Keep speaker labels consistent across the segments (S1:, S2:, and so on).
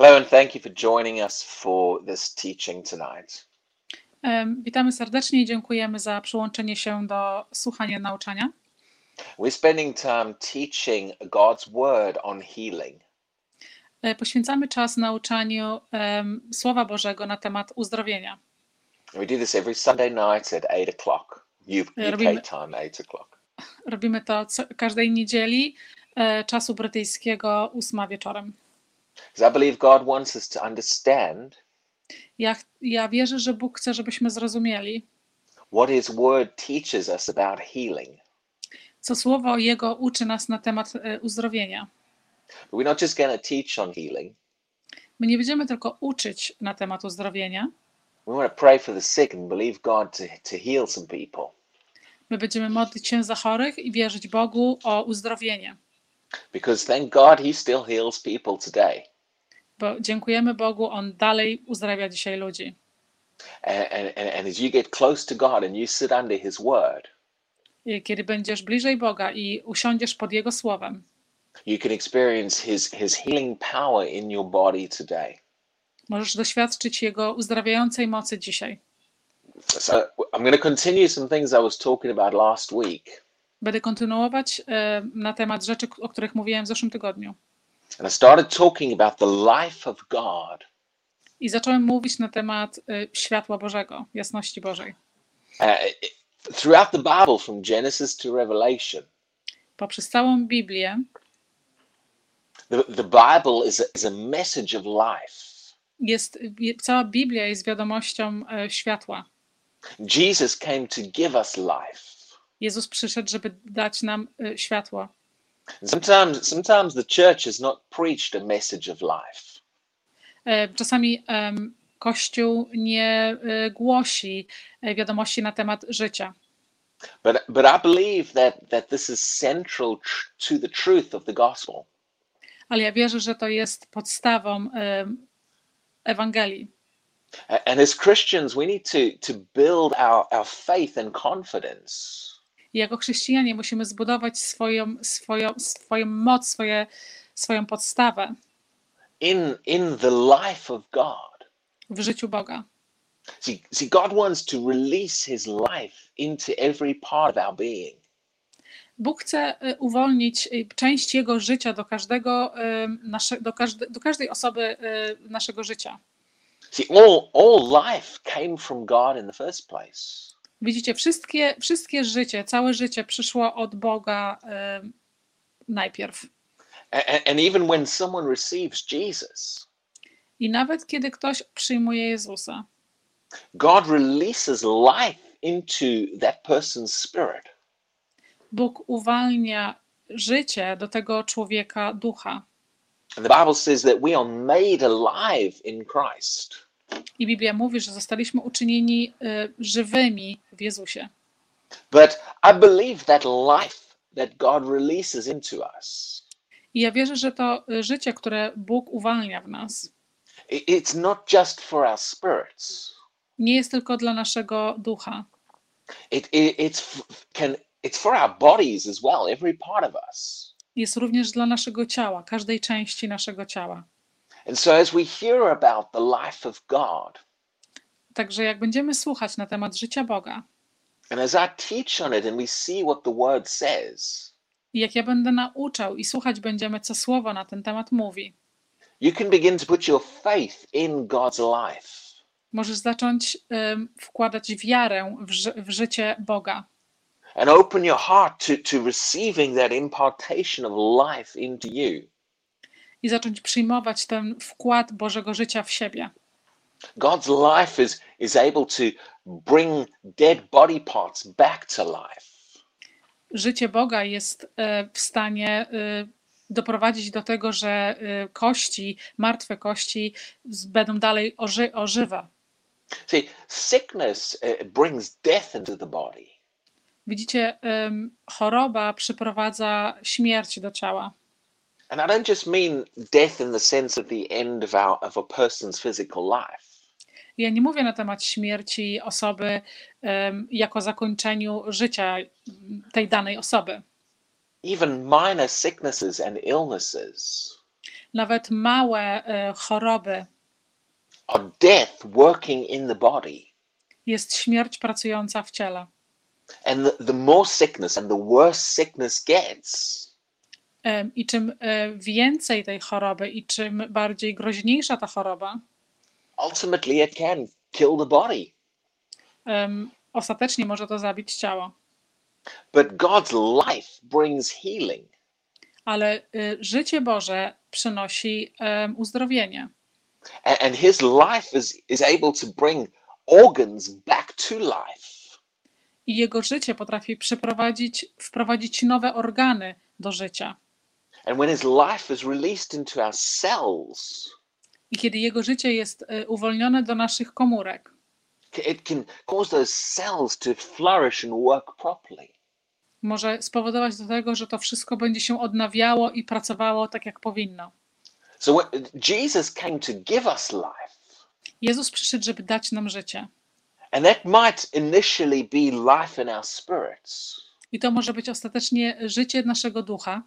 S1: Hello, and thank you for joining us for this teaching tonight.
S2: Witamy serdecznie i dziękujemy za przyłączenie się do słuchania nauczania.
S1: We're spending time teaching God's Word on healing.
S2: E, Poświęcamy czas nauczaniu em, Słowa Bożego na temat uzdrowienia.
S1: We do this every Sunday night at 8 o'clock, UK
S2: robimy-
S1: time, 8 o'clock.
S2: Robimy to co, każdej niedzieli e, czasu brytyjskiego, ósma wieczorem. Ja, ja wierzę, że Bóg chce, żebyśmy zrozumieli,
S1: what His Word teaches us about healing.
S2: co Słowo Jego uczy nas na temat e, uzdrowienia.
S1: But we're not just going to teach on healing.
S2: My nie będziemy tylko uczyć na temat uzdrowienia,
S1: We want to pray for the sick and believe God to, to heal some people.
S2: my będziemy modlić się za chorych i wierzyć Bogu o uzdrowienie.
S1: Because thank God He still heals people today.
S2: Bo dziękujemy Bogu, On dalej uzdrawia dzisiaj ludzi.
S1: And, and, and and as you get close to God and you sit under His Word,
S2: I Kiedy będziesz bliżej Boga i usiądziesz pod Jego słowem,
S1: you can experience his his healing power in your body today
S2: możesz doświadczyć Jego uzdrawiającej mocy dzisiaj.
S1: so i'm going to continue some things i was talking about last week
S2: Będę kontynuować e, na temat rzeczy, o których mówiłem w zeszłym tygodniu.
S1: And i started talking about the life of god
S2: I zacząłem mówić na temat e, światła Bożego, jasności Bożej.
S1: uh, throughout the bible from genesis to revelation
S2: Poprzez całą Biblię
S1: the, the bible is a, is a message of life
S2: jest, je- cała Biblia jest wiadomością e, światła.
S1: jesus came to give us life
S2: Jezus przyszedł, żeby dać nam e, światło.
S1: Sometimes sometimes the church has not preached a message of life
S2: E, Czasami em, Kościół nie e, głosi e, wiadomości na temat życia.
S1: but but i believe that that this is central tr- to the truth of the gospel
S2: Ale ja wierzę, że to jest podstawą em, Ewangelii.
S1: And as Christians, we need to, to build our, our faith and confidence
S2: I jako chrześcijanie musimy zbudować swoją, swoją, swoją moc, swoje, swoją podstawę
S1: in, in the life of God.
S2: w życiu Boga.
S1: See, see, God wants to release his life into every part of our being.
S2: Bóg chce e, uwolnić e, część Jego życia do każdego, nasze, do, każde, do każdej osoby naszego życia.
S1: See, all, all life came from God in the first place.
S2: Widzicie, wszystkie, wszystkie życie, całe życie przyszło od Boga em, najpierw.
S1: A- a- And even when someone receives Jesus,
S2: I nawet kiedy ktoś przyjmuje Jezusa,
S1: God releases life into that person's spirit.
S2: Bóg uwalnia życie do tego człowieka ducha.
S1: And the Bible says that we are made alive in Christ.
S2: I Biblia mówi, że zostaliśmy uczynieni y, żywymi w Jezusie.
S1: But I believe that life that God releases into us,
S2: I ja wierzę, że to y, życie, które Bóg uwalnia w nas,
S1: it's not just for our spirits.
S2: nie jest tylko dla naszego ducha.
S1: It, it it's can it's for our bodies as well. Every part of us.
S2: Jest również dla naszego ciała, każdej części naszego ciała.
S1: And so as we hear about the life of God,
S2: Także jak będziemy słuchać na temat życia Boga,
S1: and as I teach on it, and we see what the Word says,
S2: i jak ja będę nauczał i słuchać będziemy, co słowo na ten temat mówi,
S1: you can begin to put your faith in God's life.
S2: możesz zacząć ym, wkładać wiarę w, ży- w życie Boga
S1: And open your heart to, to receiving that impartation of life into you.
S2: I zacząć przyjmować ten wkład Bożego życia w siebie.
S1: God's life is, is able to bring dead body parts back to life.
S2: Życie Boga jest e, w stanie e, doprowadzić do tego, że e, kości, martwe kości będą dalej oży, ożywe.
S1: See, sickness brings death into the body.
S2: Widzicie, choroba przyprowadza śmierć do ciała.
S1: And I don't just mean death in the sense of the end of, our, of a person's physical life.
S2: Ja nie mówię na temat śmierci osoby em, jako zakończeniu życia tej danej osoby.
S1: Even minor sicknesses and illnesses
S2: nawet małe e, choroby,
S1: are death working in the body.
S2: jest śmierć pracująca w ciele.
S1: And the, the more sickness and the worse sickness gets,
S2: I czym e, więcej tej choroby i czym bardziej groźniejsza ta choroba,
S1: ultimately it can kill the body.
S2: em, ostatecznie może to zabić ciało.
S1: But God's life brings healing.
S2: Ale y, życie Boże przynosi em, uzdrowienie.
S1: A- And his life is, is able to bring organs back to life.
S2: I jego życie potrafi przyprowadzić, wprowadzić nowe organy do życia.
S1: And when his life is released into our cells,
S2: I kiedy jego życie jest y, uwolnione do naszych komórek,
S1: it can cause those cells to flourish and work properly.
S2: może spowodować do tego, że to wszystko będzie się odnawiało i pracowało tak, jak powinno.
S1: So when, Jesus came to give us life,
S2: Jezus przyszedł, żeby dać nam życie.
S1: and that might initially be life in our spirits,
S2: I to może być ostatecznie życie naszego ducha,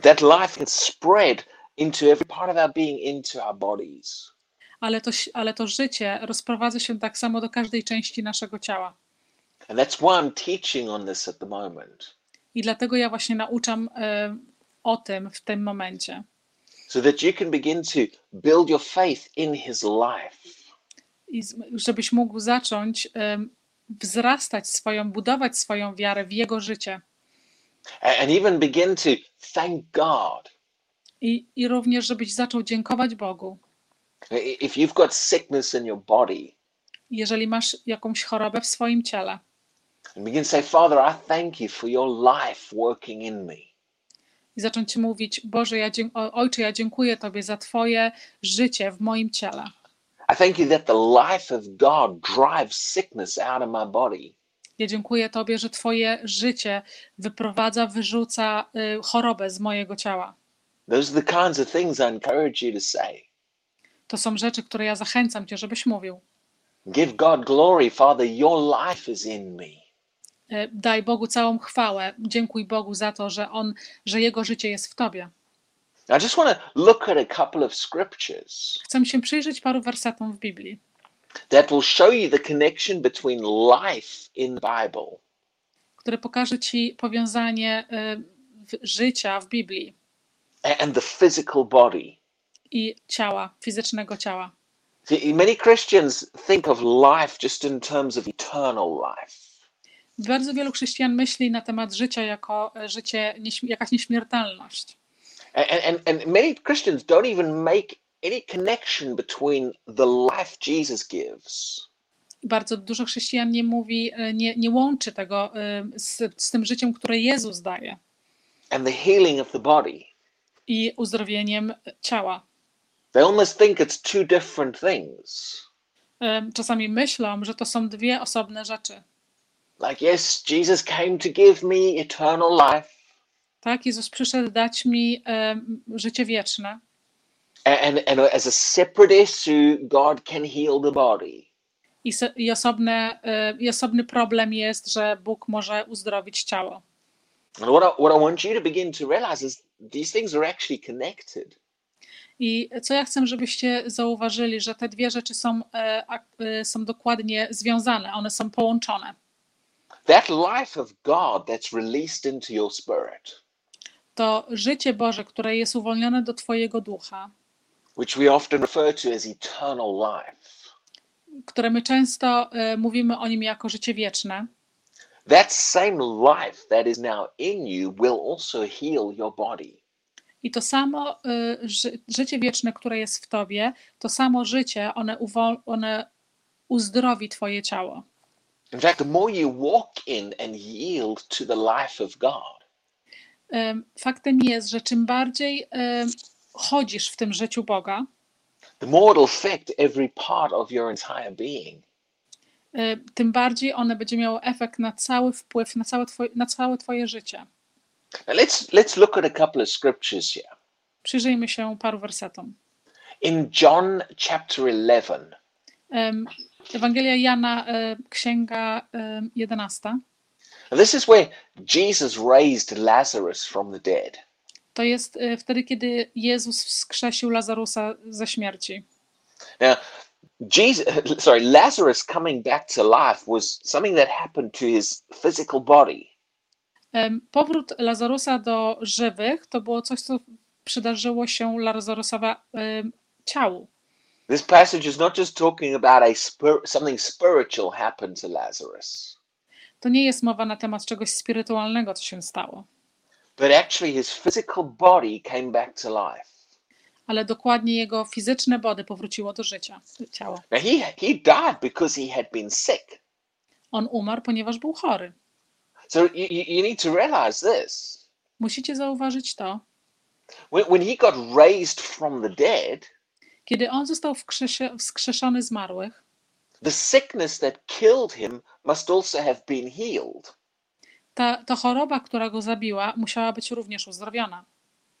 S1: that life can spread into every part of our being, into our bodies.
S2: ale to, ale to życie rozprowadza się tak samo do każdej części naszego ciała.
S1: And that's why I'm teaching on this at the moment,
S2: I dlatego ja właśnie nauczam e, o tym w tym momencie,
S1: so that you can begin to build your faith in His life.
S2: I żebyś mógł zacząć em, wzrastać swoją, budować swoją wiarę w Jego życie.
S1: And even begin to thank God.
S2: I, I również, żebyś zaczął dziękować Bogu.
S1: If you've got sickness in your body,
S2: Jeżeli masz jakąś chorobę w swoim ciele,
S1: and begin to say, Father, I thank you for your life working in me.
S2: i zacząć mówić: Boże, ja dzięk- o- Ojcze, ja dziękuję Tobie za Twoje życie w moim ciele.
S1: I thank you that the life of God drives sickness out of my body.
S2: Ja dziękuję Tobie, że Twoje życie wyprowadza, wyrzuca y, chorobę z mojego ciała.
S1: Those are the kinds of things I encourage you to say.
S2: To są rzeczy, które ja zachęcam Cię, żebyś mówił.
S1: Give God glory, Father, your life is in me.
S2: Y, Daj Bogu całą chwałę. Dziękuj Bogu za to, że On, że Jego życie jest w Tobie.
S1: I just want to look at a couple of scriptures
S2: Chcę się przyjrzeć paru wersetom w Biblii,
S1: that will show you the connection between life in the Bible
S2: które pokaże Ci powiązanie y, życia w Biblii
S1: and the physical body.
S2: i ciała, fizycznego ciała.
S1: See, many Christians think of life just in terms of eternal life.
S2: Bardzo wielu chrześcijan myśli na temat życia jako e, życie, jakaś nieśmiertelność.
S1: And, and, and many Christians don't even make any connection between the life Jesus gives
S2: Bardzo dużo chrześcijan nie mówi, e, nie, nie łączy tego e, z, z tym życiem, które Jezus daje
S1: and the healing of the body.
S2: i uzdrowieniem ciała.
S1: They almost think it's two different things.
S2: E, Czasami myślą, że to są dwie osobne rzeczy.
S1: Like, yes, Jesus came to give me eternal life,
S2: Tak, Jezus przyszedł dać mi e, życie wieczne,
S1: and, and as a separate issue, God can heal the body.
S2: i, se, i, osobne, e, i osobny problem jest, że Bóg może uzdrowić ciało.
S1: And what I, what I want you to begin to realize is these things are actually connected.
S2: I co ja chcę, żebyście zauważyli, że te dwie rzeczy są, e, e, są dokładnie związane, one są połączone.
S1: That life of God that's released into your spirit,
S2: To życie Boże, które jest uwolnione do Twojego ducha,
S1: which we often refer to as eternal life,
S2: które my często e, mówimy o nim jako życie wieczne,
S1: that same life that is now in you will also heal your body.
S2: i to samo e, ży, życie wieczne, które jest w Tobie, to samo życie, one, uwol, one uzdrowi Twoje ciało.
S1: In fact, the more you walk in and yield to the life of God,
S2: Em, Faktem jest, że czym bardziej em, chodzisz w tym życiu Boga,
S1: the more it'll affect every part of your entire being.
S2: e, tym bardziej one będzie miało efekt na cały wpływ, na całe Twoje, na całe twoje życie.
S1: Now let's let's look at a couple of scriptures here.
S2: Przyjrzyjmy się paru wersetom.
S1: In John chapter 11,
S2: Em, Ewangelia Jana, e, księga em, 11.
S1: now this is where Jesus raised Lazarus from the dead.
S2: To jest y, wtedy, kiedy Jezus wskrzesił Lazarusa ze śmierci.
S1: Now, Jesus, sorry, Lazarus coming back to life was something that happened to his physical body.
S2: Powrót Lazarusa do żywych to było coś, co przydarzyło się Lazarusowi em, ciału.
S1: This passage is not just talking about a spir- something spiritual happened to Lazarus,
S2: To nie jest mowa na temat czegoś spirytualnego, co się stało,
S1: but actually his physical body came back to life.
S2: ale dokładnie jego fizyczne body powróciło do życia, ciało.
S1: Now he he died because he had been sick.
S2: On umarł, ponieważ był chory.
S1: So you, you need to realize this.
S2: Musicie zauważyć to,
S1: When, when he got raised from the dead,
S2: kiedy on został wskrzeszony z marłych,
S1: the sickness that killed him must also have been healed.
S2: Ta, ta choroba, która go zabiła, musiała być również uzdrowiona.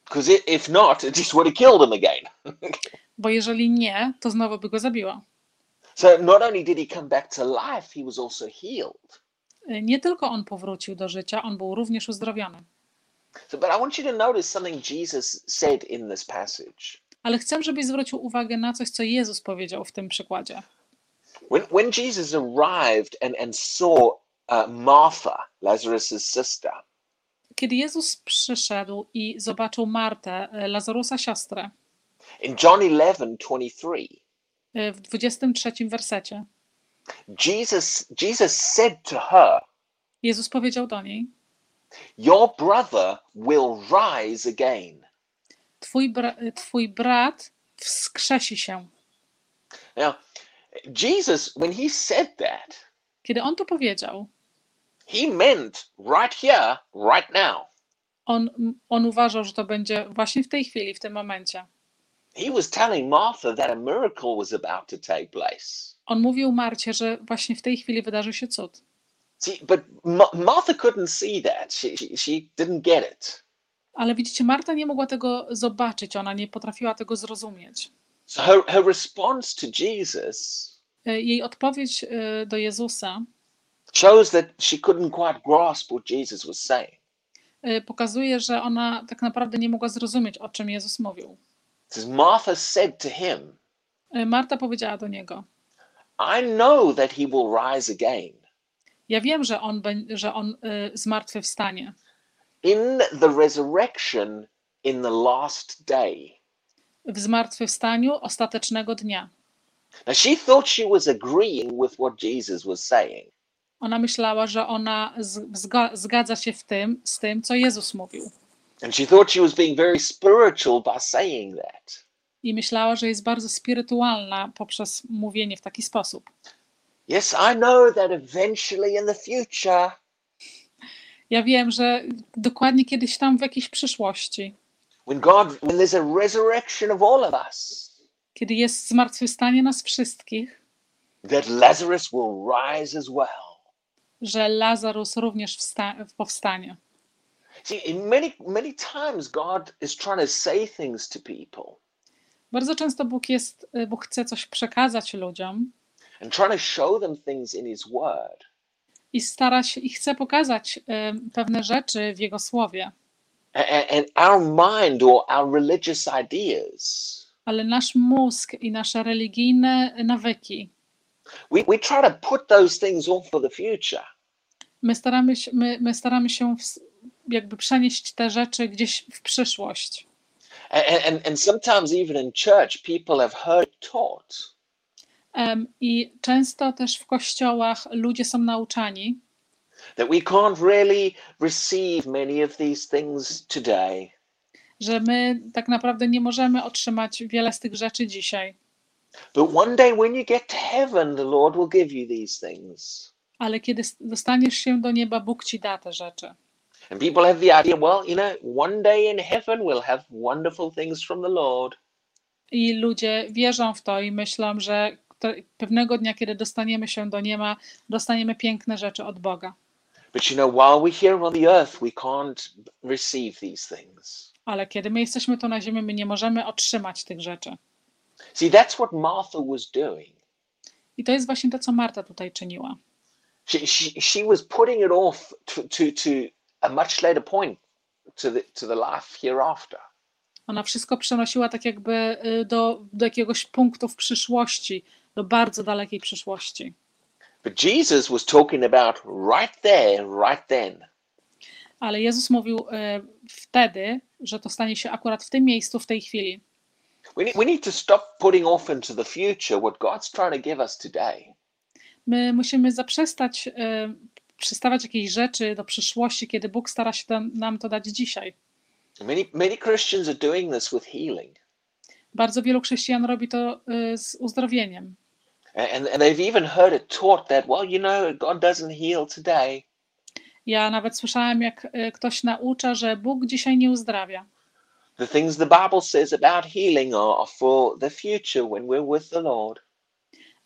S1: Because if not, it just would have killed him again.
S2: Bo jeżeli nie, to znowu by go zabiła.
S1: So not only did he come back to life, he was also healed.
S2: Y, Nie tylko on powrócił do życia, on był również uzdrowiony.
S1: So, but I want you to notice something Jesus said in this passage.
S2: Ale chcę, żebyś zwrócił uwagę na coś, co Jezus powiedział w tym przykładzie.
S1: When, when Jesus arrived and, and saw Martha, Lazarus' sister,
S2: Kiedy Jezus przyszedł i zobaczył Martę, y, Lazarusa siostrę,
S1: in John 11 23,
S2: y, w 23 wersecie,
S1: Jesus, Jesus said to her,
S2: Jezus powiedział do niej:
S1: Your brother will rise again.
S2: Twój, bra- twój brat wskrzesi się.
S1: Now, Jesus, when he said that,
S2: Kiedy on to powiedział,
S1: he meant right here, right now.
S2: on, on uważał, że to będzie właśnie w tej chwili, w tym momencie.
S1: He was telling Martha that a miracle was about to take place.
S2: On mówił Marcie, że właśnie w tej chwili wydarzy się cud.
S1: See, but Ma- Martha couldn't see that. She, she, she didn't get it.
S2: Ale widzicie, Marta nie mogła tego zobaczyć, ona nie potrafiła tego zrozumieć.
S1: So her, her response to Jesus
S2: Y, Jej odpowiedź y, do Jezusa
S1: shows that she couldn't quite grasp what Jesus was saying.
S2: y, pokazuje, że ona tak naprawdę nie mogła zrozumieć, o czym Jezus mówił.
S1: Martha said to him,
S2: Y, Marta powiedziała do niego:
S1: I know that he will rise again
S2: Ja wiem, że on, że on y, zmartwychwstanie
S1: in the resurrection in the last day.
S2: w zmartwychwstaniu ostatecznego dnia.
S1: Now she thought she was agreeing with what Jesus was saying.
S2: Ona myślała, że ona zgadza się w tym, z tym, co Jezus mówił.
S1: And she thought she was being very spiritual by saying that.
S2: I myślała, że jest bardzo spirytualna poprzez mówienie w taki sposób.
S1: Yes, I know that eventually in the future,
S2: Ja wiem, że dokładnie kiedyś tam w jakiejś przyszłości,
S1: when God, when there's a resurrection of all of us,
S2: kiedy jest zmartwychwstanie nas wszystkich,
S1: that Lazarus will rise as well.
S2: Że Lazarus również wsta- powstanie.
S1: See, many many times God is trying to say things to people
S2: Bardzo często Bóg jest, Bóg chce coś przekazać ludziom
S1: and trying to show them things in His Word.
S2: i stara się i chce pokazać em, pewne rzeczy w Jego słowie,
S1: And, and our mind or our religious ideas,
S2: ale nasz mózg i nasze religijne nawyki,
S1: we, we try to put those things off for the future.
S2: my staramy się, my, my staramy się ws- jakby przenieść te rzeczy gdzieś w przyszłość.
S1: And, and, and sometimes even in church, people have heard taught
S2: Em, I często też w kościołach ludzie są nauczani,
S1: that we can't really receive many of these things today.
S2: że my tak naprawdę nie możemy otrzymać wiele z tych rzeczy dzisiaj,
S1: But one day when you get to heaven, the Lord will give you these things.
S2: ale kiedy dostaniesz się do nieba, Bóg ci da te rzeczy.
S1: And people have the idea, well, you know, one day in heaven we'll have wonderful things from the Lord.
S2: I ludzie wierzą w to i myślą, że pewnego dnia, kiedy dostaniemy się do nieba, dostaniemy piękne rzeczy od Boga.
S1: But you know, while we're here on the earth, we can't receive these things.
S2: Ale kiedy my jesteśmy tu na ziemi, my nie możemy otrzymać tych rzeczy.
S1: See, that's what Martha was doing.
S2: I to jest właśnie to, co Marta tutaj czyniła.
S1: She, she, she was putting it off to, to, to a much later point to the, to the life hereafter.
S2: Ona wszystko przenosiła tak jakby y, do, do jakiegoś punktu w przyszłości, do bardzo dalekiej przyszłości.
S1: But Jesus was talking about right there, right then.
S2: Ale Jezus mówił y, wtedy, że to stanie się akurat w tym miejscu, w tej chwili.
S1: We need, we need to stop putting off into the future what God's trying to give us today.
S2: My musimy zaprzestać y, przystawać jakieś rzeczy do przyszłości, kiedy Bóg stara się tam, nam to dać dzisiaj.
S1: Many, many Christians are doing this with healing.
S2: Bardzo wielu chrześcijan robi to y, z uzdrowieniem.
S1: And, and they've even heard it taught that, well, you know, God doesn't heal today.
S2: Ja nawet słyszałem, jak y, ktoś naucza, że Bóg dzisiaj nie uzdrawia.
S1: The things the Bible says about healing are, for the future when we're with the Lord.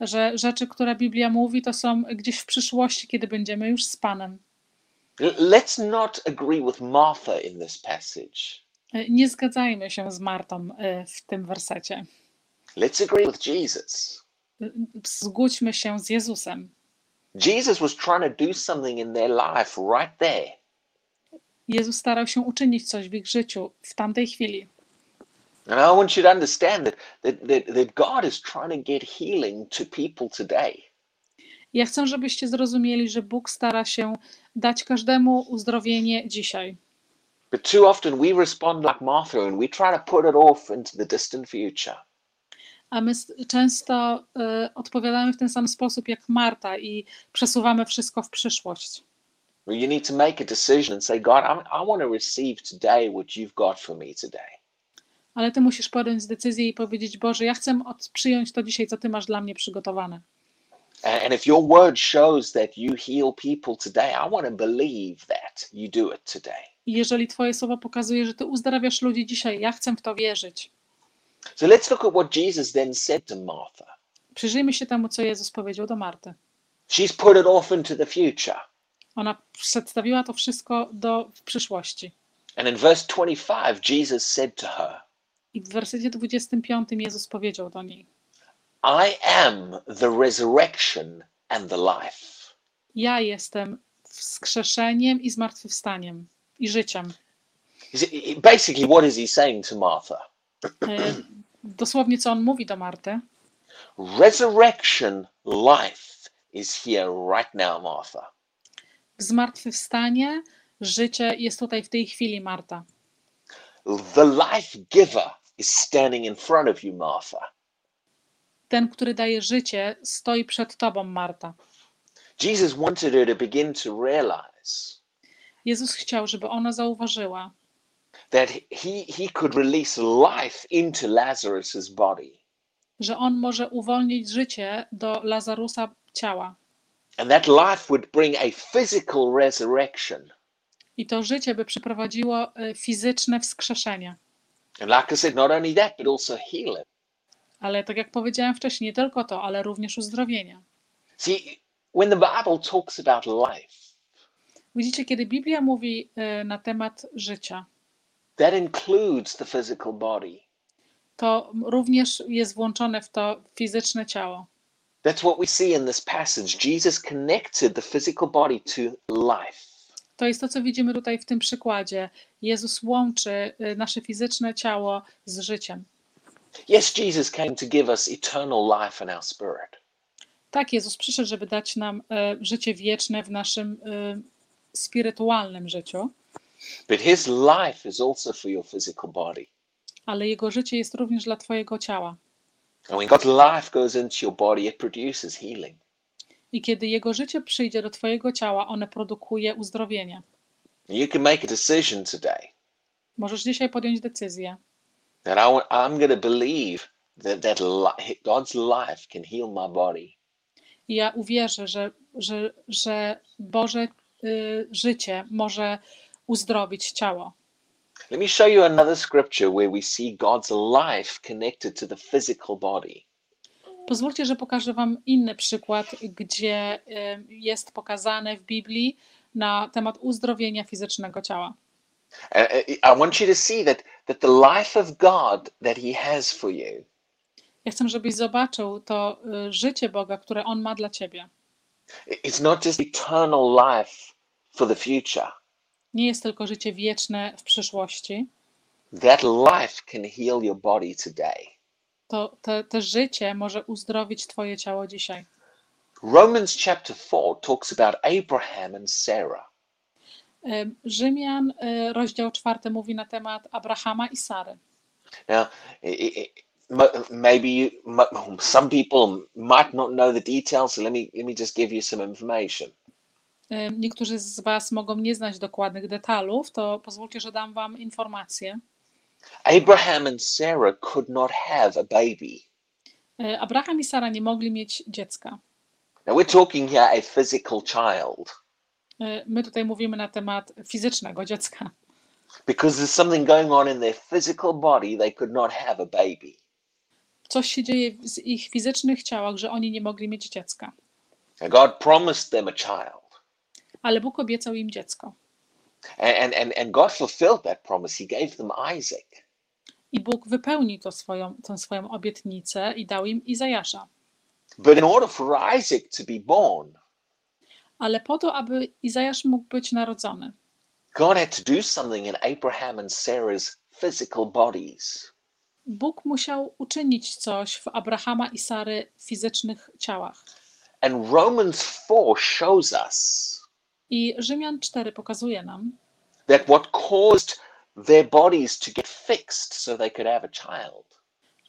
S2: Że rzeczy, które Biblia mówi, to są gdzieś w przyszłości, kiedy będziemy już z Panem.
S1: Let's not agree with Martha in this passage.
S2: Y, Nie zgadzajmy się z Martą y, w tym wersecie.
S1: Let's agree with Jesus.
S2: Y, Zgódźmy się z Jezusem.
S1: Jesus was trying to do something in their life right there.
S2: Jezus starał się uczynić coś w ich życiu w tamtej chwili.
S1: And I want you to understand that, that, that, that God is trying to get healing to people today.
S2: Ja chcę, żebyście zrozumieli, że Bóg stara się dać każdemu uzdrowienie dzisiaj.
S1: But too often we respond like Martha and we try to put it off into the distant future.
S2: A my często y, odpowiadamy w ten sam sposób jak Marta i przesuwamy wszystko w przyszłość.
S1: You need to make a decision and say, God, I'm, I want to receive today what you've got for me today.
S2: Ale ty musisz podjąć decyzję i powiedzieć: Boże, ja chcę od, przyjąć to dzisiaj, co ty masz dla mnie przygotowane.
S1: A- And if your word shows that you heal people today, I want to believe that you do it today.
S2: I jeżeli Twoje słowo pokazuje, że Ty uzdrawiasz ludzi dzisiaj, ja chcę w to wierzyć.
S1: So let's look at what Jesus then said to Martha.
S2: Przyjrzyjmy się temu, co Jezus powiedział do Marty.
S1: She's put it off into the future.
S2: Ona przedstawiła to wszystko do w przyszłości.
S1: And in verse 25, Jesus said to her,
S2: I w wersecie 25 Jezus powiedział do niej:
S1: I am the resurrection and the life.
S2: Ja jestem wskrzeszeniem i zmartwychwstaniem i życiem.
S1: Basically, what is he saying to Martha?
S2: E, Dosłownie, co on mówi do Marty.
S1: Resurrection life is here right now, Martha.
S2: Zmartwychwstanie, życie jest tutaj w tej chwili, Marta.
S1: The life giver is standing in front of you, Martha.
S2: Ten, który daje życie, stoi przed tobą, Marta.
S1: Jesus wanted her to begin to realize
S2: Jezus chciał, żeby ona zauważyła,
S1: that he, he could release life into Lazarus's body.
S2: że on może uwolnić życie do Lazarusa ciała.
S1: And that life would bring a physical resurrection.
S2: I to życie by przyprowadziło e, fizyczne wskrzeszenie.
S1: And like I said, not only that, but also healing.
S2: Ale tak jak powiedziałem wcześniej, nie tylko to, ale również uzdrowienie.
S1: See, when the Bible talks about life,
S2: Widzicie, kiedy Biblia mówi e, na temat życia,
S1: that includes the physical body.
S2: to również jest włączone w to fizyczne ciało.
S1: That's what we see in this passage. Jesus connected the physical body to life.
S2: To jest to, co widzimy tutaj w tym przykładzie. Jezus łączy e, nasze fizyczne ciało z życiem.
S1: Yes, Jesus came to give us eternal life in our spirit.
S2: Tak, Jezus przyszedł, żeby dać nam e, życie wieczne w naszym e, spirytualnym życiu,
S1: But his life is also for your physical body.
S2: ale Jego życie jest również dla Twojego ciała.
S1: And when God's life goes into your body, it produces healing.
S2: I kiedy Jego życie przyjdzie do Twojego ciała, one produkuje uzdrowienie.
S1: You can make a decision today
S2: Możesz dzisiaj podjąć decyzję,
S1: that I, I'm going to believe that, that God's life can heal my body.
S2: i ja uwierzę, że, że, że Boże y, życie może uzdrowić ciało.
S1: Let me show you another scripture where we see God's life connected to the physical body.
S2: Pozwólcie, że pokażę Wam inny przykład, gdzie y, jest pokazane w Biblii na temat uzdrowienia fizycznego ciała.
S1: I want you to see that, that the life of God that He has for you
S2: Ja chcę, żebyś zobaczył to y, życie Boga, które On ma dla Ciebie.
S1: it's not just eternal life for the future.
S2: Nie jest tylko życie wieczne w przyszłości,
S1: that life can heal your body today.
S2: to te, te życie może uzdrowić Twoje ciało dzisiaj.
S1: Romans chapter 4 talks about Abraham and Sarah.
S2: Rzymian, y, rozdział czwarty, mówi na temat Abrahama i Sary.
S1: Now, maybe some people might not know the details, so let me let me just give you some information.
S2: Em, Niektórzy z Was mogą nie znać dokładnych detalów, to pozwólcie, że dam Wam informację.
S1: Abraham and Sarah could not have a baby.
S2: E, Abraham i Sara nie mogli mieć dziecka.
S1: Now we're talking here a physical child
S2: E, My tutaj mówimy na temat fizycznego dziecka,
S1: because there's something going on in their physical body. They could not have a baby.
S2: coś się dzieje w ich fizycznych ciałach, że oni nie mogli mieć dziecka.
S1: God promised them a child,
S2: Ale Bóg obiecał im dziecko.
S1: and and and, God fulfilled that promise. He gave them Isaac.
S2: I Bóg wypełnił to swoją, tę swoją obietnicę i dał im Izajasza.
S1: But in order for Isaac to be born,
S2: Ale po to, aby Izajasz mógł być narodzony,
S1: God had to do something in Abraham and Sarah's physical bodies.
S2: Bóg musiał uczynić coś w Abrahama i Sary fizycznych ciałach.
S1: And Romans 4 shows us
S2: I Rzymian 4 pokazuje nam,
S1: that what caused their bodies to get fixed so they could have a child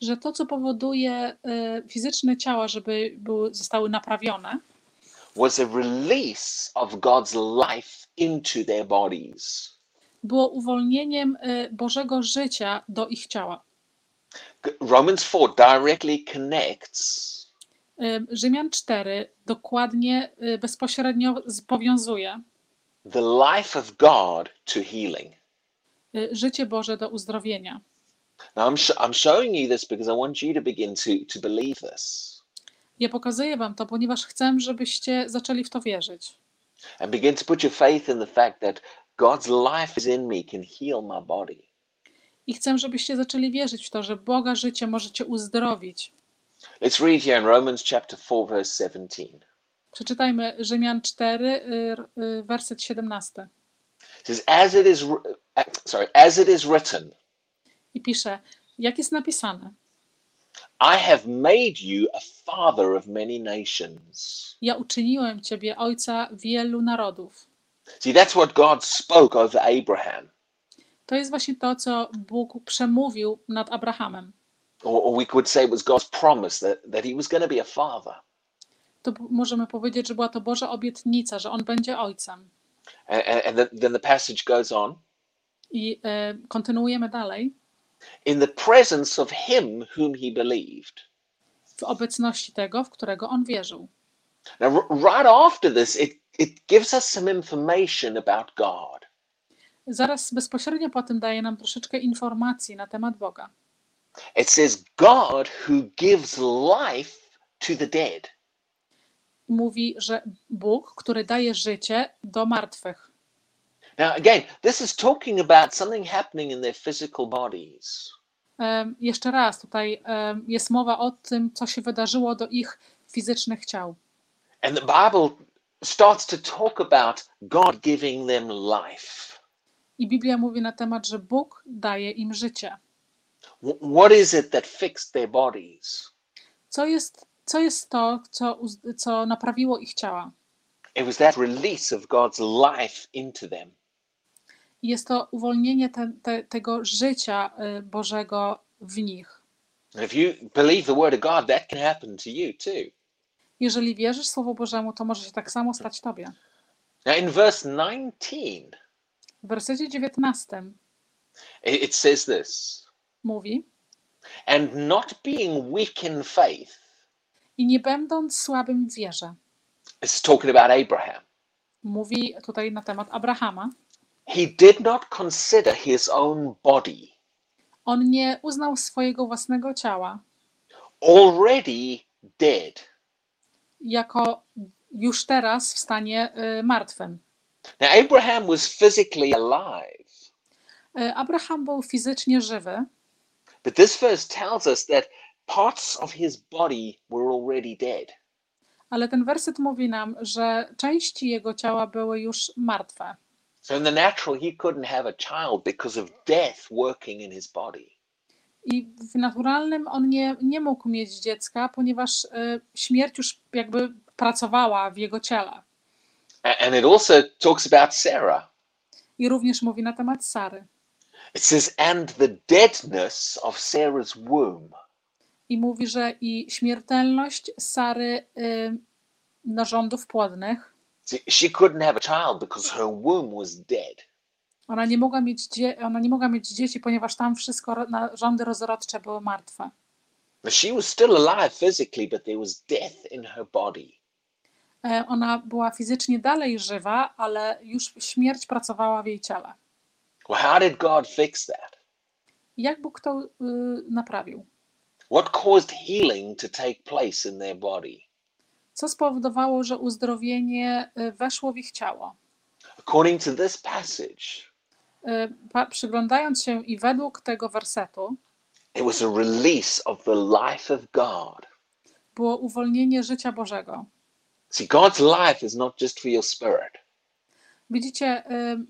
S2: że to, co powoduje e, fizyczne ciała, żeby były, zostały naprawione,
S1: was a release of God's life into their bodies.
S2: było uwolnieniem e, Bożego życia do ich ciała.
S1: Romans 4 directly connects
S2: Rzymian 4 dokładnie, e, bezpośrednio powiązuje
S1: the life of God to healing.
S2: e, życie Boże do uzdrowienia.
S1: Now, I'm, sh- I'm showing you this because I want you to begin to, to believe this
S2: Ja pokazuję Wam to, ponieważ chcę, żebyście zaczęli w to wierzyć.
S1: and begin to put your faith in the fact that God's life is in me, can heal my body.
S2: I chcę, żebyście zaczęli wierzyć w to, że Boga życie możecie uzdrowić.
S1: Let's read here in Romans chapter 4, verse 17.
S2: Przeczytajmy Rzymian 4, y, y, werset 17.
S1: It says, as it is, sorry, as it is written,
S2: I pisze, jak jest napisane,
S1: I have made you a father of many nations.
S2: ja uczyniłem ciebie ojca wielu narodów.
S1: See, that's what God spoke over Abraham.
S2: To jest właśnie to, co Bóg przemówił nad Abrahamem.
S1: Or, or we could say it was God's promise that, that he was going to be a father.
S2: To możemy powiedzieć, że była to Boża obietnica, że on będzie ojcem.
S1: And, and, and then, the passage goes on
S2: I e, kontynuujemy dalej.
S1: in the presence of him whom he believed.
S2: W obecności tego, w którego on wierzył.
S1: Now, right after this, it, it gives us some information about God.
S2: Zaraz bezpośrednio po tym daje nam troszeczkę informacji na temat Boga.
S1: It says, God who gives life to the dead.
S2: Mówi, że Bóg, który daje życie do martwych.
S1: Now, again, this is talking about something happening in their physical bodies.
S2: Em, Jeszcze raz, tutaj em, jest mowa o tym, co się wydarzyło do ich fizycznych ciał.
S1: And the Bible starts to talk about God giving them life.
S2: I Biblia mówi na temat, że Bóg daje im życie.
S1: Wh- What is it that fixed their bodies?
S2: Co jest, co jest to, co, co naprawiło ich ciała?
S1: It was that release of God's life into them.
S2: Jest to uwolnienie te, te, tego życia y, Bożego w nich.
S1: If you believe the word of God, that can happen to you too.
S2: Jeżeli wierzysz Słowu Bożemu, to może się tak samo stać Tobie.
S1: Now, in verse 19,
S2: W wersecie 19
S1: it it says this
S2: mówi:
S1: and not being weak in faith.
S2: I nie będąc słabym w wierze.
S1: It's talking about Abraham.
S2: Mówi tutaj na temat Abrahama.
S1: He did not consider his own body
S2: On nie uznał swojego własnego ciała
S1: already dead.
S2: jako już teraz w stanie y, martwym.
S1: Now, Abraham was physically alive,
S2: Y, Abraham był fizycznie żywy,
S1: but this verse tells us that parts of his body were already dead.
S2: ale ten werset mówi nam, że części jego ciała były już martwe.
S1: So in the natural, he couldn't have a child because of death working in his body.
S2: I w naturalnym on nie, nie mógł mieć dziecka, ponieważ y, śmierć już jakby pracowała w jego ciele.
S1: And it also talks about Sarah.
S2: I również mówi na temat Sary.
S1: It says, and the deadness of Sarah's womb.
S2: I mówi, że i śmiertelność Sary y, narządów płodnych,
S1: she couldn't have a child because her womb was dead.
S2: ona nie mogła mieć, dzie- ona nie mogła mieć dzieci, ponieważ tam wszystko narządy rozrodcze były martwe.
S1: She was still alive physically, but there was death in her body.
S2: E, Ona była fizycznie dalej żywa, ale już śmierć pracowała w jej ciele.
S1: Well, how did God fix that?
S2: Jak Bóg to y, naprawił?
S1: What caused healing to take place in their body?
S2: Co spowodowało, że uzdrowienie y, weszło w ich ciało?
S1: According to this passage,
S2: Y, pa- Przyglądając się i według tego wersetu,
S1: it was a release of the life of God.
S2: było uwolnienie życia Bożego.
S1: See, God's life is not just for your spirit,
S2: Widzicie,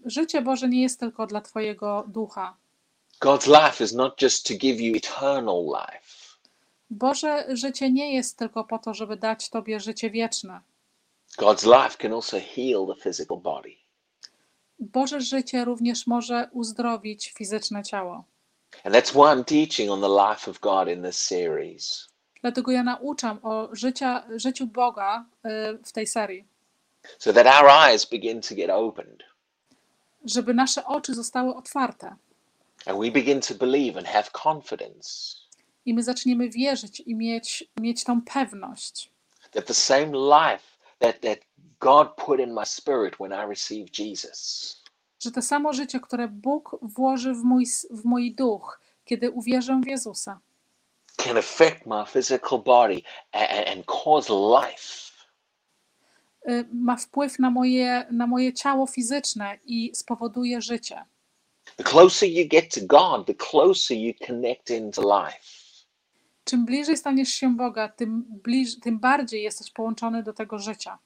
S2: życie Boże nie jest tylko dla Twojego ducha.
S1: God's life is not just to give you eternal life.
S2: Boże życie nie jest tylko po to, żeby dać Tobie życie wieczne.
S1: God's life can also heal the physical body.
S2: Boże życie również może uzdrowić fizyczne ciało.
S1: And that's why I'm teaching on the life of God in this series.
S2: Dlatego ja nauczam o życia, życiu Boga y, w tej serii,
S1: so that our eyes begin to get opened
S2: żeby nasze oczy zostały otwarte
S1: and we begin to believe and have confidence
S2: i my zaczniemy wierzyć i mieć, mieć tą pewność,
S1: that the same life that, that God put in my spirit when I received Jesus
S2: że to samo życie, które Bóg włoży w mój, w mój duch, kiedy uwierzę w Jezusa,
S1: can affect my physical body and, and cause life.
S2: Y, ma wpływ na moje, na moje ciało fizyczne i spowoduje życie.
S1: The closer you get to God, the closer you connect into life.
S2: Czym bliżej staniesz się Boga, tym, bliż, tym bardziej jesteś połączony do tego życia.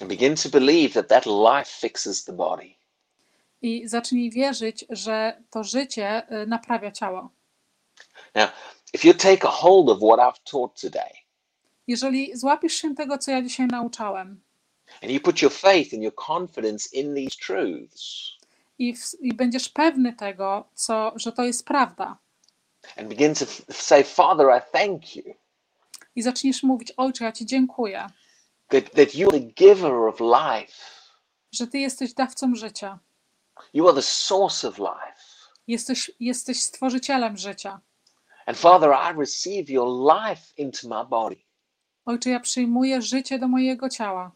S1: And begin to believe that that life fixes the body.
S2: I zacznij wierzyć, że to życie y, naprawia ciało.
S1: Now, if you take a hold of what I've taught today
S2: Jeżeli złapiesz się tego, co ja dzisiaj nauczałem,
S1: and you put your faith and your confidence in these truths
S2: i, w, i będziesz pewny tego, co, że to jest prawda,
S1: and begin to say, Father, I thank you
S2: i zaczniesz mówić: Ojcze, ja Ci dziękuję,
S1: that, that you're the giver of life.
S2: że Ty jesteś dawcą życia,
S1: You are the source of life.
S2: jesteś, jesteś stworzycielem życia.
S1: And Father, I receive your life into my body.
S2: Ojcze, ja przyjmuję życie do mojego ciała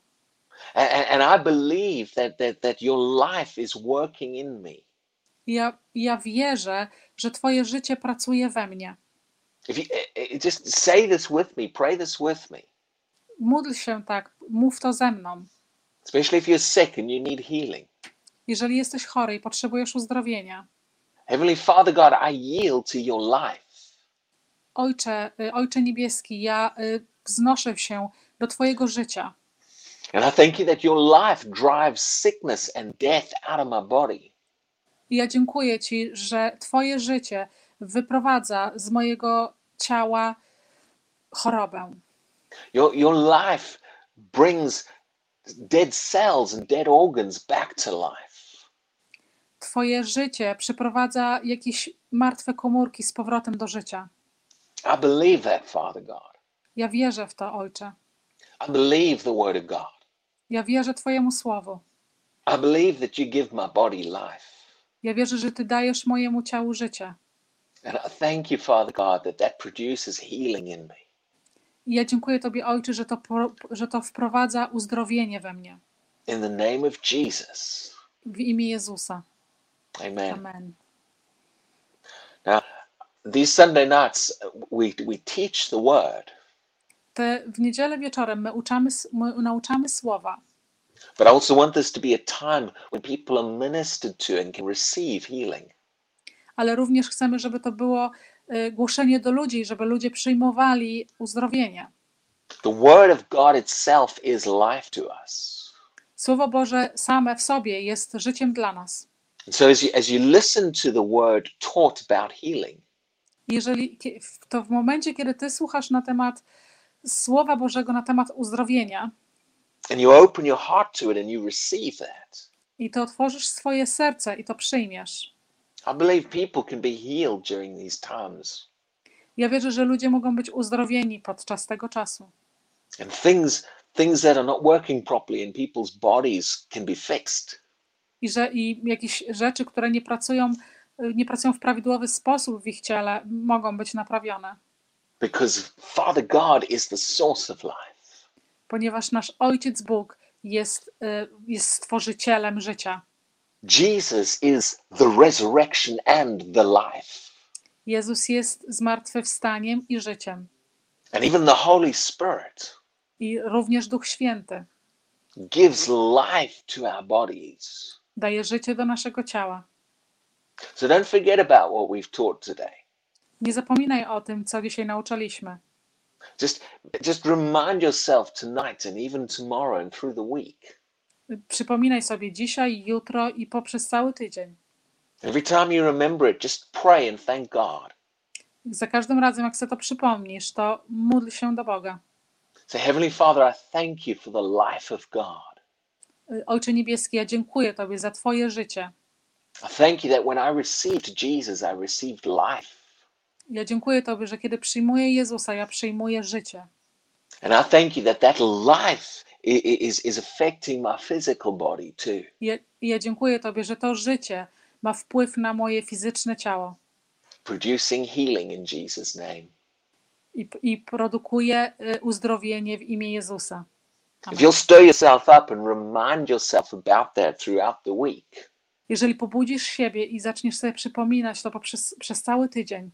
S1: And, and, I believe that, that, that your life is working in me.
S2: ja, ja wierzę, że Twoje życie pracuje we mnie.
S1: If you eh, eh, just say this with me, pray this with me,
S2: Módl się tak, mów to ze mną.
S1: especially if you're sick and you need healing.
S2: Jeżeli jesteś chory i potrzebujesz uzdrowienia,
S1: Heavenly Father God, I yield to your life.
S2: Ojcze, y, Ojcze Niebieski, ja y, wznoszę się do Twojego życia.
S1: And I thank you that your life drives sickness and death out of my body.
S2: I ja dziękuję Ci, że Twoje życie wyprowadza z mojego ciała chorobę.
S1: Your, your life brings dead cells and dead organs back to life.
S2: Twoje życie przyprowadza jakieś martwe komórki z powrotem do życia.
S1: I believe that, Father God.
S2: Ja wierzę w to, Ojcze.
S1: I believe the Word of God.
S2: Ja wierzę Twojemu słowu.
S1: I believe that you give my body life.
S2: Ja wierzę, że Ty dajesz mojemu ciału życie.
S1: And I thank you, Father God, that that produces healing in me.
S2: I ja dziękuję Tobie, Ojcze, że to, że to wprowadza uzdrowienie we mnie.
S1: In the name of Jesus.
S2: W imię Jezusa.
S1: Amen.
S2: Amen.
S1: Now, these Sunday nights, we, we teach the Word,
S2: Te, w niedzielę wieczorem my, uczamy, my nauczamy słowa,
S1: but I also want this to be a time when people are ministered to and can receive healing.
S2: ale również chcemy, żeby to było y, głoszenie do ludzi, żeby ludzie przyjmowali uzdrowienie.
S1: The Word of God itself is life to us.
S2: Słowo Boże same w sobie jest życiem dla nas.
S1: And so as you, as you listen to the word taught about healing,
S2: Jeżeli to w momencie, kiedy ty słuchasz na temat Słowa Bożego, na temat uzdrowienia
S1: and you open your heart to it and you receive that,
S2: i ty otworzysz swoje serce i to przyjmiesz,
S1: I believe people can be healed during these times.
S2: ja wierzę, że ludzie mogą być uzdrowieni podczas tego czasu.
S1: And things things that are not working properly in people's bodies can be fixed.
S2: I że i jakieś rzeczy, które nie pracują, nie pracują w prawidłowy sposób w ich ciele, mogą być naprawione.
S1: Because Father God is the source of life.
S2: ponieważ nasz Ojciec Bóg jest, y, jest stworzycielem życia.
S1: Jesus is the resurrection and the life.
S2: Jezus jest zmartwychwstaniem i życiem.
S1: And even the Holy Spirit
S2: I również Duch Święty
S1: gives life to our bodies.
S2: daje życie do naszego ciała.
S1: So don't forget about what we've taught today.
S2: Nie zapominaj o tym, co dzisiaj nauczyliśmy.
S1: Just just remind yourself tonight and even tomorrow and through the week.
S2: Przypominaj sobie dzisiaj, jutro i poprzez cały tydzień.
S1: Every time you remember it, just pray and thank God.
S2: Za każdym razem, jak sobie to przypomnisz, to módl się do Boga.
S1: Say, Heavenly Father, I thank you for the life of God.
S2: Ojcze Niebieski, ja dziękuję Tobie za Twoje życie.
S1: I thank you that when I received Jesus, I received life.
S2: Ja dziękuję Tobie, że kiedy przyjmuję Jezusa, ja przyjmuję życie.
S1: And I thank you that that life is, is affecting my physical body too.
S2: Ja, ja dziękuję Tobie, że to życie ma wpływ na moje fizyczne ciało
S1: producing healing in Jesus' name.
S2: i, i produkuje y, uzdrowienie w imię Jezusa.
S1: If you'll stir yourself up and remind yourself about that throughout the week,
S2: Jeżeli pobudzisz siebie i zaczniesz sobie przypominać to poprzez, przez cały tydzień,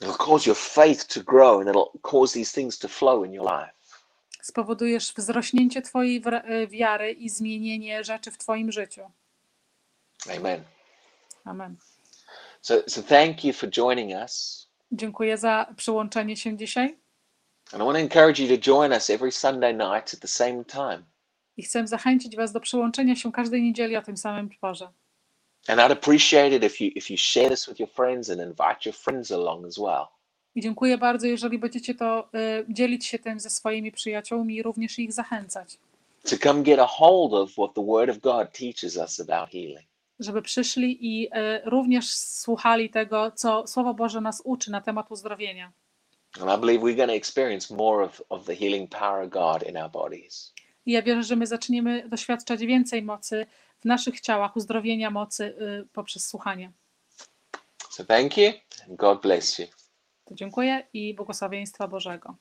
S1: it'll cause your faith to grow and it'll cause these things to flow in your life.
S2: spowodujesz wzrośnięcie Twojej y, wiary i zmienienie rzeczy w Twoim życiu.
S1: Amen.
S2: Amen.
S1: So, so thank you for joining us.
S2: Dziękuję za przyłączenie się dzisiaj
S1: And I want to encourage you to join us every Sunday night at the same time.
S2: i chcę zachęcić Was do przyłączenia się każdej niedzieli o tym samym porze.
S1: And I'd appreciate it if you if you share this with your friends and invite your friends along as well.
S2: I dziękuję bardzo, jeżeli będziecie to y, dzielić się tym ze swoimi przyjaciółmi i również ich zachęcać,
S1: To come get a hold of what the Word of God teaches us about healing.
S2: żeby przyszli i y, również słuchali tego, co Słowo Boże nas uczy na temat uzdrowienia.
S1: And I believe we're going to experience more of, of the healing power of God in our bodies.
S2: I ja wierzę, że my zaczniemy doświadczać więcej mocy w naszych ciałach, uzdrowienia mocy y, poprzez słuchanie.
S1: So thank you God bless you.
S2: To dziękuję i błogosławieństwa Bożego.